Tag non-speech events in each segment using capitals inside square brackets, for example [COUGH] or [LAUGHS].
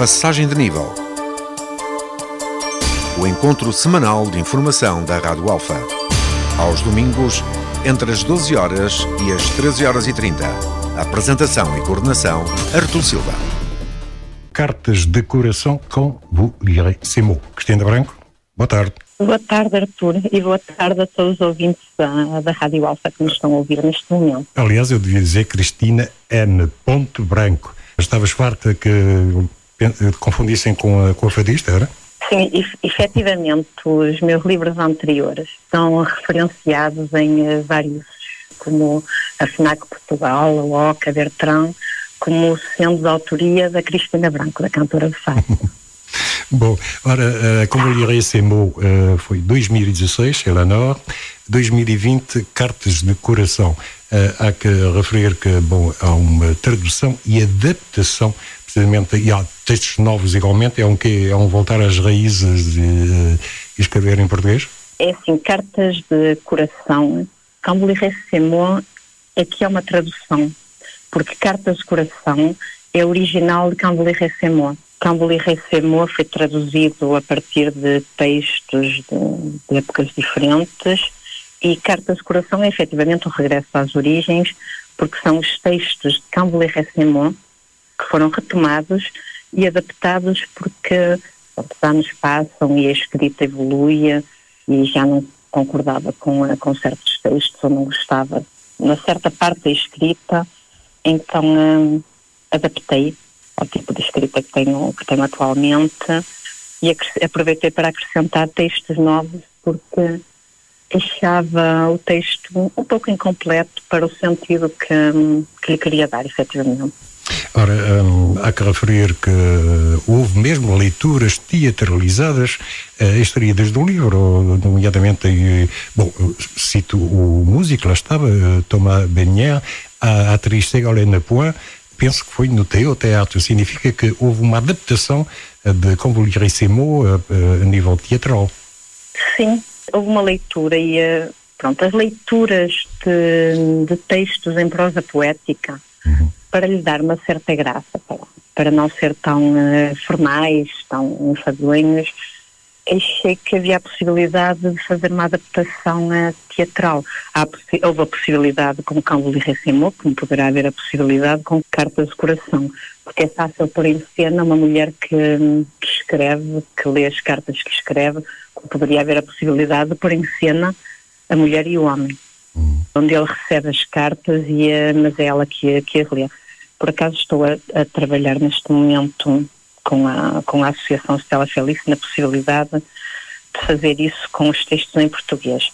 Passagem de nível. O encontro semanal de informação da Rádio Alfa. Aos domingos, entre as 12 horas e as 13 horas e 30. Apresentação e coordenação, Artur Silva. Cartas de coração com vous lirez ces mots. Cristina Branco, boa tarde. Boa tarde, Arthur, e boa tarde a todos os ouvintes da, da Rádio Alfa que nos estão a ouvir neste momento. Aliás, eu devia dizer Cristina N. Ponto Branco. Estavas farta que confundissem com a, com a fadista, era? Sim, efetivamente, os meus livros anteriores estão referenciados em uh, vários, como a FNAC Portugal, a Oca, Bertrand, como sendo da autoria da Cristina Branco, da cantora de fado. [LAUGHS] Bom, ora, uh, como esse mot, uh, foi 2016, Eleanor, 2020, Cartas de Coração. Uh, há que referir que, bom, há uma tradução e adaptação, precisamente, e há textos novos igualmente, é um que é um voltar às raízes e, escrever em português? É assim, Cartas de Coração, como lhe recebo, aqui é uma tradução, porque Cartas de Coração é original de Camboli Recemo. Camboli Recemo foi traduzido a partir de textos de, de épocas diferentes e Cartas de Coração é efetivamente o regresso às origens, porque são os textos de Camboli Recemo que foram retomados e adaptados porque os anos passam e a escrita evolui e já não concordava com, com certos textos ou não gostava na certa parte da escrita, então hum, adaptei ao tipo de escrita que tenho, que tenho atualmente e aproveitei para acrescentar textos novos porque achava o texto um pouco incompleto para o sentido que, que lhe queria dar, efetivamente. Ora, hum, há que referir que houve mesmo leituras teatralizadas uh, extraídas do livro, nomeadamente, uh, bom, cito o músico, lá estava, uh, Thomas Benier, a atriz Ségolène Point, penso que foi no Teo Teatro, significa que houve uma adaptação de Como lhe recemo a nível teatral. Sim, houve uma leitura e pronto, as leituras de, de textos em prosa poética uhum. Para lhe dar uma certa graça, para, para não ser tão uh, formais, tão enfadonhos, achei que havia a possibilidade de fazer uma adaptação uh, teatral. Há, houve a possibilidade com Cão de Recimo, como poderá haver a possibilidade com Cartas de Coração, porque é fácil pôr em cena uma mulher que, que escreve, que lê as cartas que escreve, como poderia haver a possibilidade de pôr em cena a mulher e o homem. Onde ele recebe as cartas, e a, mas é ela que, que as lê. Por acaso estou a, a trabalhar neste momento com a, com a Associação Stella Felice na possibilidade de fazer isso com os textos em português.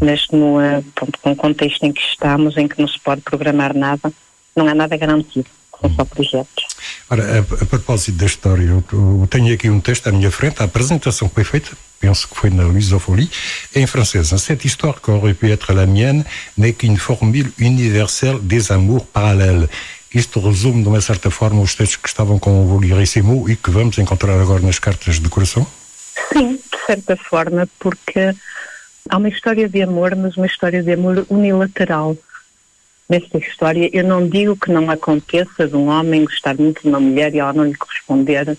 Mas no, eh, pronto, com o contexto em que estamos, em que não se pode programar nada, não há nada garantido, são só projetos. Ora, a, a propósito da história, eu, eu, tenho aqui um texto à minha frente, a apresentação que foi feita, penso que foi na Lusofolie, em francês. Cette histoire qui aurait pu être la mienne n'est qu'une formule universelle des amours parallèles. Isto resume, de uma certa forma, os textos que estavam com o Volirissimo e que vamos encontrar agora nas cartas de coração? Sim, de certa forma, porque há uma história de amor, mas uma história de amor unilateral. Nesta história, eu não digo que não aconteça de um homem gostar muito de uma mulher e ela não lhe corresponder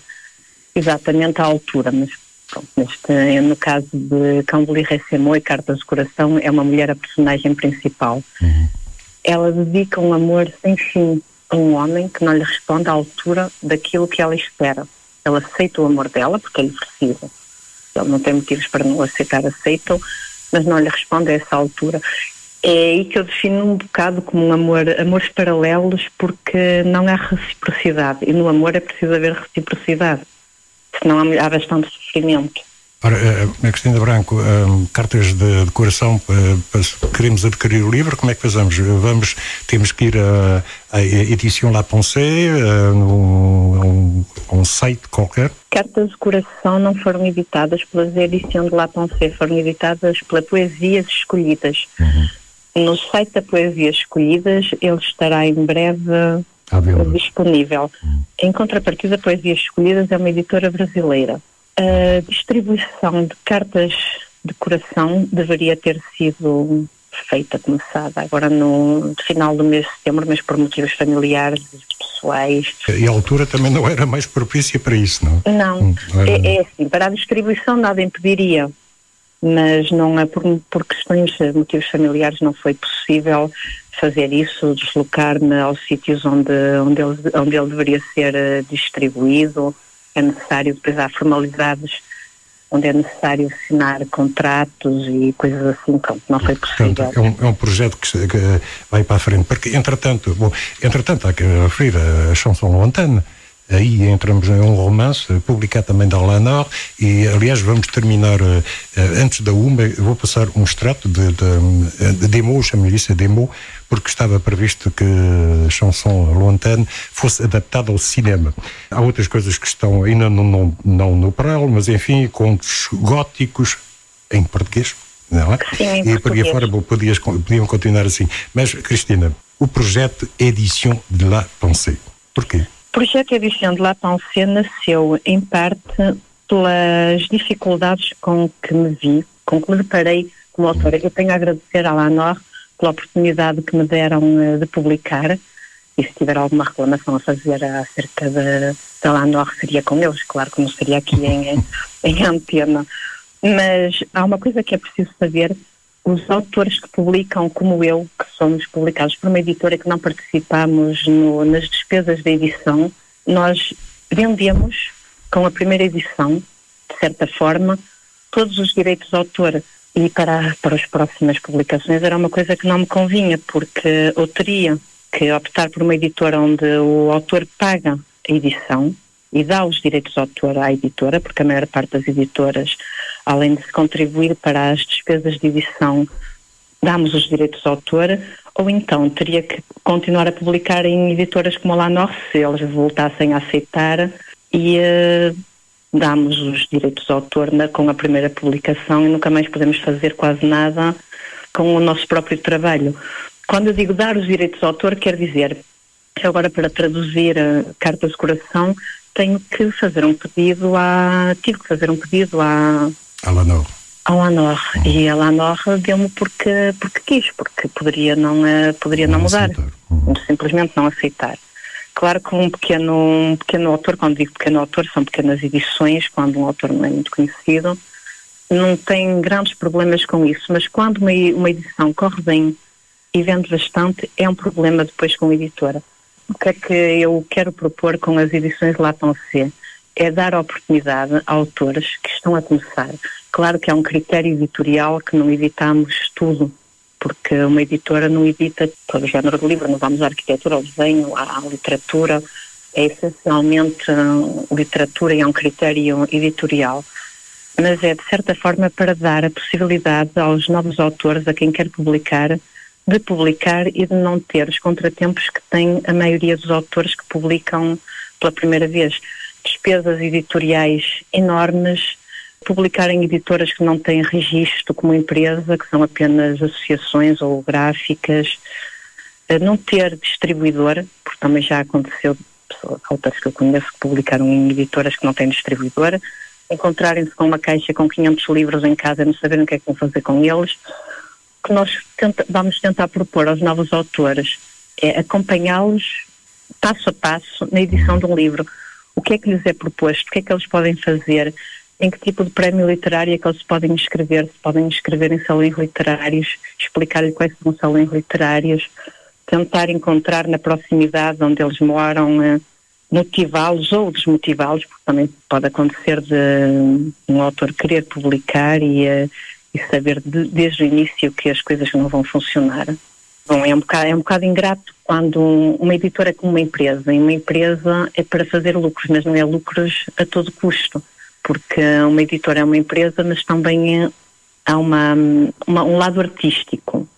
exatamente à altura, mas pronto, neste, no caso de Camboli Recemo e Cartas de Coração, é uma mulher a personagem principal. Uhum. Ela dedica um amor sem fim a um homem que não lhe responde à altura daquilo que ela espera. Ela aceita o amor dela porque ele precisa. Ele não tem motivos para não aceitar, aceitam, mas não lhe responde a essa altura. É aí que eu defino um bocado como um amor, amores paralelos, porque não há reciprocidade. E no amor é preciso haver reciprocidade, senão há, há bastante sofrimento. Ora, uh, Cristina Branco, um, cartas de, de coração, uh, queremos adquirir o livro, como é que fazemos? Vamos, temos que ir à edição La Pensée, num, um, um site qualquer? Cartas de coração não foram editadas pela edição de La Pensée, foram editadas pela Poesias Escolhidas. Uhum. No site da Poesias Escolhidas, ele estará em breve disponível. Uhum. Em contrapartida, Poesias Escolhidas é uma editora brasileira a distribuição de cartas de coração deveria ter sido feita, começada agora no final do mês de setembro, mas por motivos familiares pessoais. E a altura também não era mais propícia para isso, não? Não, hum, era... é, é, assim, para a distribuição nada impediria, mas não é por, por questões, motivos familiares não foi possível fazer isso, deslocar-me aos sítios onde, onde, ele, onde ele deveria ser eh, distribuído, é necessário, depois há formalidades onde é necessário assinar contratos e coisas assim, pronto, não foi possível. Portanto, é, um, é um projeto que, que, vai para a frente, porque entretanto, bom, entretanto há que referir a chanson lontane, aí entramos em um romance publicado também da Lanor e aliás vamos terminar uh, antes da uma vou passar um extrato de, de, de demo, chamo-lhe isso demo porque estava previsto que a chanson lontane fosse adaptada ao cinema. Há outras coisas que estão ainda não, não, não no paralelo, mas enfim, contos góticos em português. Não é? Sim, e por aí fora podias, podiam continuar assim. Mas, Cristina, o projeto Edition de la Pensée, porquê? O projeto Edition de la Pensée nasceu, em parte, pelas dificuldades com que me vi, com que me deparei como autora. Eu tenho a agradecer à Lanor pela oportunidade que me deram uh, de publicar e se tiver alguma reclamação a fazer acerca da, da Lanor seria com eles, claro que não seria aqui em, [LAUGHS] em antena. Mas há uma coisa que é preciso saber, os autores que publicam, como eu, que somos publicados por uma editora que não participamos no, nas despesas da edição, nós vendemos com a primeira edição, de certa forma, todos os direitos de autor. E para, para as próximas publicações era uma coisa que não me convinha, porque eu teria que optar por uma editora onde o autor paga a edição e dá os direitos de autor à editora, porque a maior parte das editoras, além de contribuir para as despesas de edição, damos os direitos de autor, ou então teria que continuar a publicar em editoras como a Lanor, se eles voltassem a aceitar, e uh, damos os direitos de autor na, com a primeira publicação e nunca mais podemos fazer quase nada com o nosso próprio trabalho. Quando eu digo dar os direitos de autor, quer dizer agora para traduzir a carta de coração tenho que fazer um pedido a tive que fazer um pedido a a Lanor. Ao Anor. Uhum. E a Lanor deu-me porque, porque quis, porque poderia não, uh, poderia não, não mudar. Uhum. Simplesmente não aceitar. Claro que um pequeno, um pequeno autor, quando digo pequeno autor, são pequenas edições, quando um autor não é muito conhecido, não tem grandes problemas com isso, mas quando uma, uma edição corre bem e vende bastante, é um problema depois com a editora. O que é que eu quero propor com as edições Latam C? É dar oportunidade a autores que estão a começar. Claro que é um critério editorial que não editamos tudo, porque uma editora não edita todo o género de livro, não vamos à arquitetura, ao desenho, à, literatura, é essencialmente uh, literatura e é um critério editorial. Mas é, de certa forma, para dar a possibilidade aos novos autores, a quem quer publicar, de publicar e de não ter os contratempos que tem a maioria dos autores que publicam pela primeira vez. Despesas editoriais enormes, publicar em editoras que não têm registro como empresa, que são apenas associações ou gráficas, não ter distribuidor, porque também já aconteceu autores que eu conheço que publicaram em editoras que não têm distribuidor, encontrarem-se com uma caixa com 500 livros em casa e não saberem o que é que vão fazer com eles, o que nós tenta, vamos tentar propor aos novos autores é acompanhá-los passo a passo na edição de um livro. O que é que lhes é proposto, o que é que eles podem fazer, em que tipo de prémio literário é que eles podem inscrever, se podem inscrever em salões literários, explicar-lhe quais são os salões literários, tentar encontrar na proximidade onde eles moram, eh, motivá-los ou desmotivá-los, porque também pode acontecer de um autor querer publicar e, eh, e saber de, desde o início que as coisas não vão funcionar. Bom, é um bocado, é um bocado ingrato quando uma editora é como uma empresa, e uma empresa é para fazer lucros, mas não é lucros a todo custo porque uma editora é uma empresa, mas também há uma, uma, um lado artístico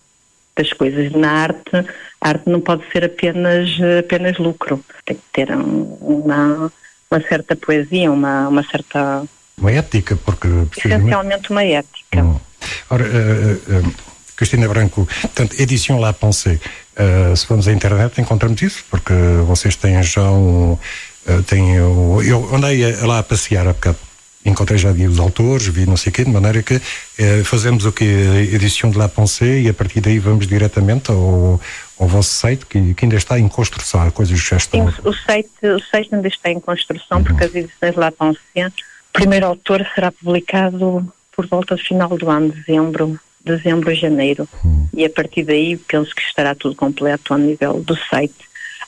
das coisas. Na arte, a arte não pode ser apenas, apenas lucro, tem que ter uma, uma certa poesia, uma, uma certa. Uma ética, porque. Essencialmente uma ética. Hum. Ora, uh, uh, Cristina Branco, portanto, edição lá Pensée. Uh, se vamos à internet, encontramos isso, porque vocês têm já um. Uh, têm, eu andei lá a passear há bocado encontrei já vi os autores, vi não sei o quê, de maneira que eh, fazemos o que? Edição de La Pensée e a partir daí vamos diretamente ao, ao vosso site que, que ainda está em construção, coisas já estão. Sim, o site, o site ainda está em construção uhum. porque as edições de La Pensée, o primeiro autor será publicado por volta do final do ano, dezembro, dezembro, janeiro. Uhum. E a partir daí penso que estará tudo completo ao nível do site.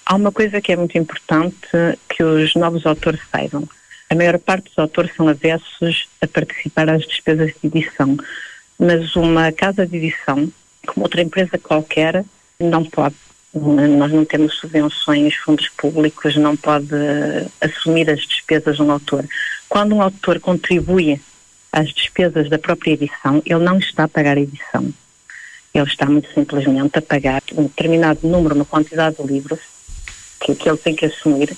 Há uma coisa que é muito importante que os novos autores saibam a maior parte dos autores são avessos a participar às despesas de edição, mas uma casa de edição, como outra empresa qualquer, não pode. Nós não temos subvenções, fundos públicos, não pode assumir as despesas de um autor. Quando um autor contribui às despesas da própria edição, ele não está a pagar a edição. Ele está muito simplesmente a pagar um determinado número, uma quantidade de livros que, que ele tem que assumir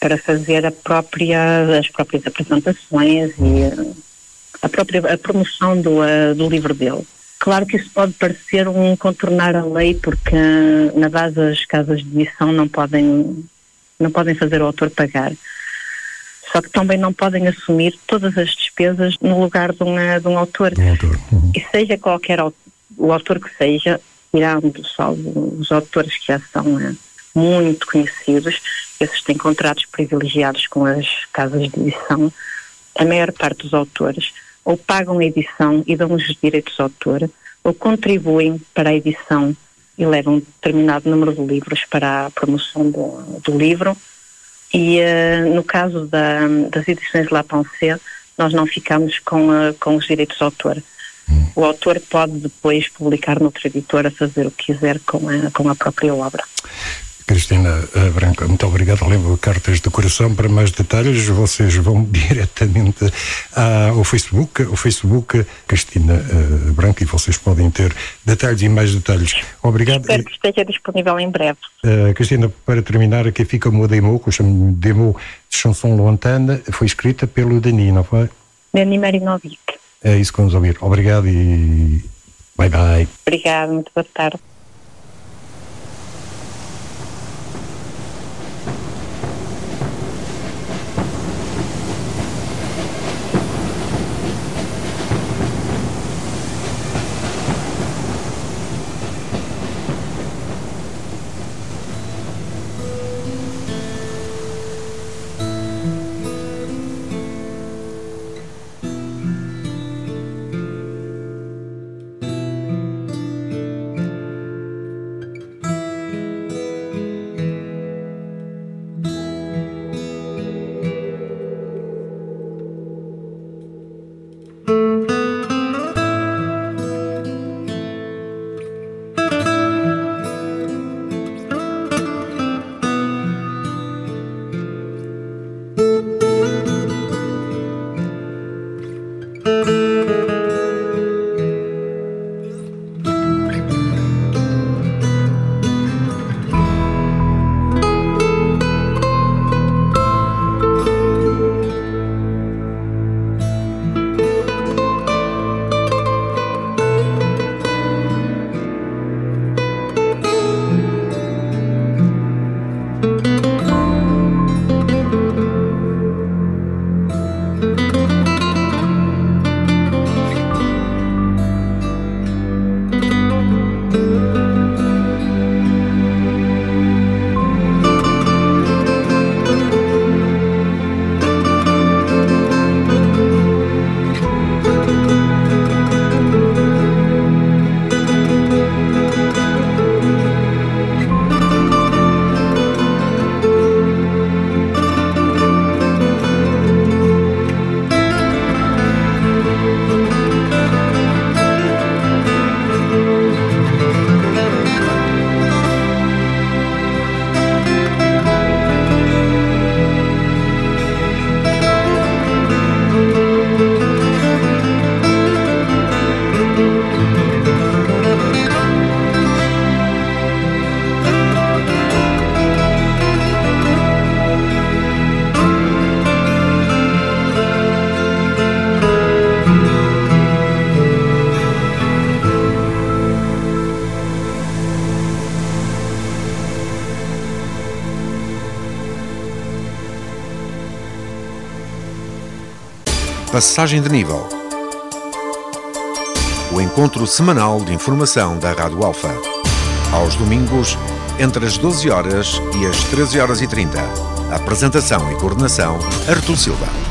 para fazer própria, as próprias apresentações e a própria a promoção do, uh, do livro dele. Claro que isso pode parecer um contornar a lei, porque na base as casas de edição não podem, não podem fazer o autor pagar. Só que também não podem assumir todas as despesas no lugar de, uma, de um autor. Um autor. Uhum. E seja qualquer o autor que seja, tirando só os autores que já são uh, muito conhecidos, esses têm contratos privilegiados com as casas de edição, a maior parte dos autores ou pagam a edição e dão os direitos de autor, ou contribuem para a edição e levam um determinado número de livros para a promoção do, do livro. E uh, no caso da, das edições La Pensée, nós não ficamos com, uh, com os direitos de autor. O autor pode depois publicar noutra editora, fazer o que quiser com a, com a própria obra. Cristina eh, Branca, muito obrigado. Levo cartas de coração para mais detalhes. Vocês vão [LAUGHS] diretamente ao Facebook, o Facebook Cristina uh, Branca, e vocês podem ter detalhes e mais detalhes. Obrigado. Espero que esteja disponível em breve. Uh, Cristina, para terminar, aqui fica uma demo, que eu chamo de demo de chanson lontana, foi escrita pelo Dani, não foi? Dani Marinovic. É isso que vamos ouvir. Obrigado e bye bye. Obrigado, muito boa tarde. Passagem de Nível. O encontro semanal de informação da Rádio Alfa. Aos domingos, entre as 12 horas e as 13 horas e 30. Apresentação e coordenação, Artur Silva.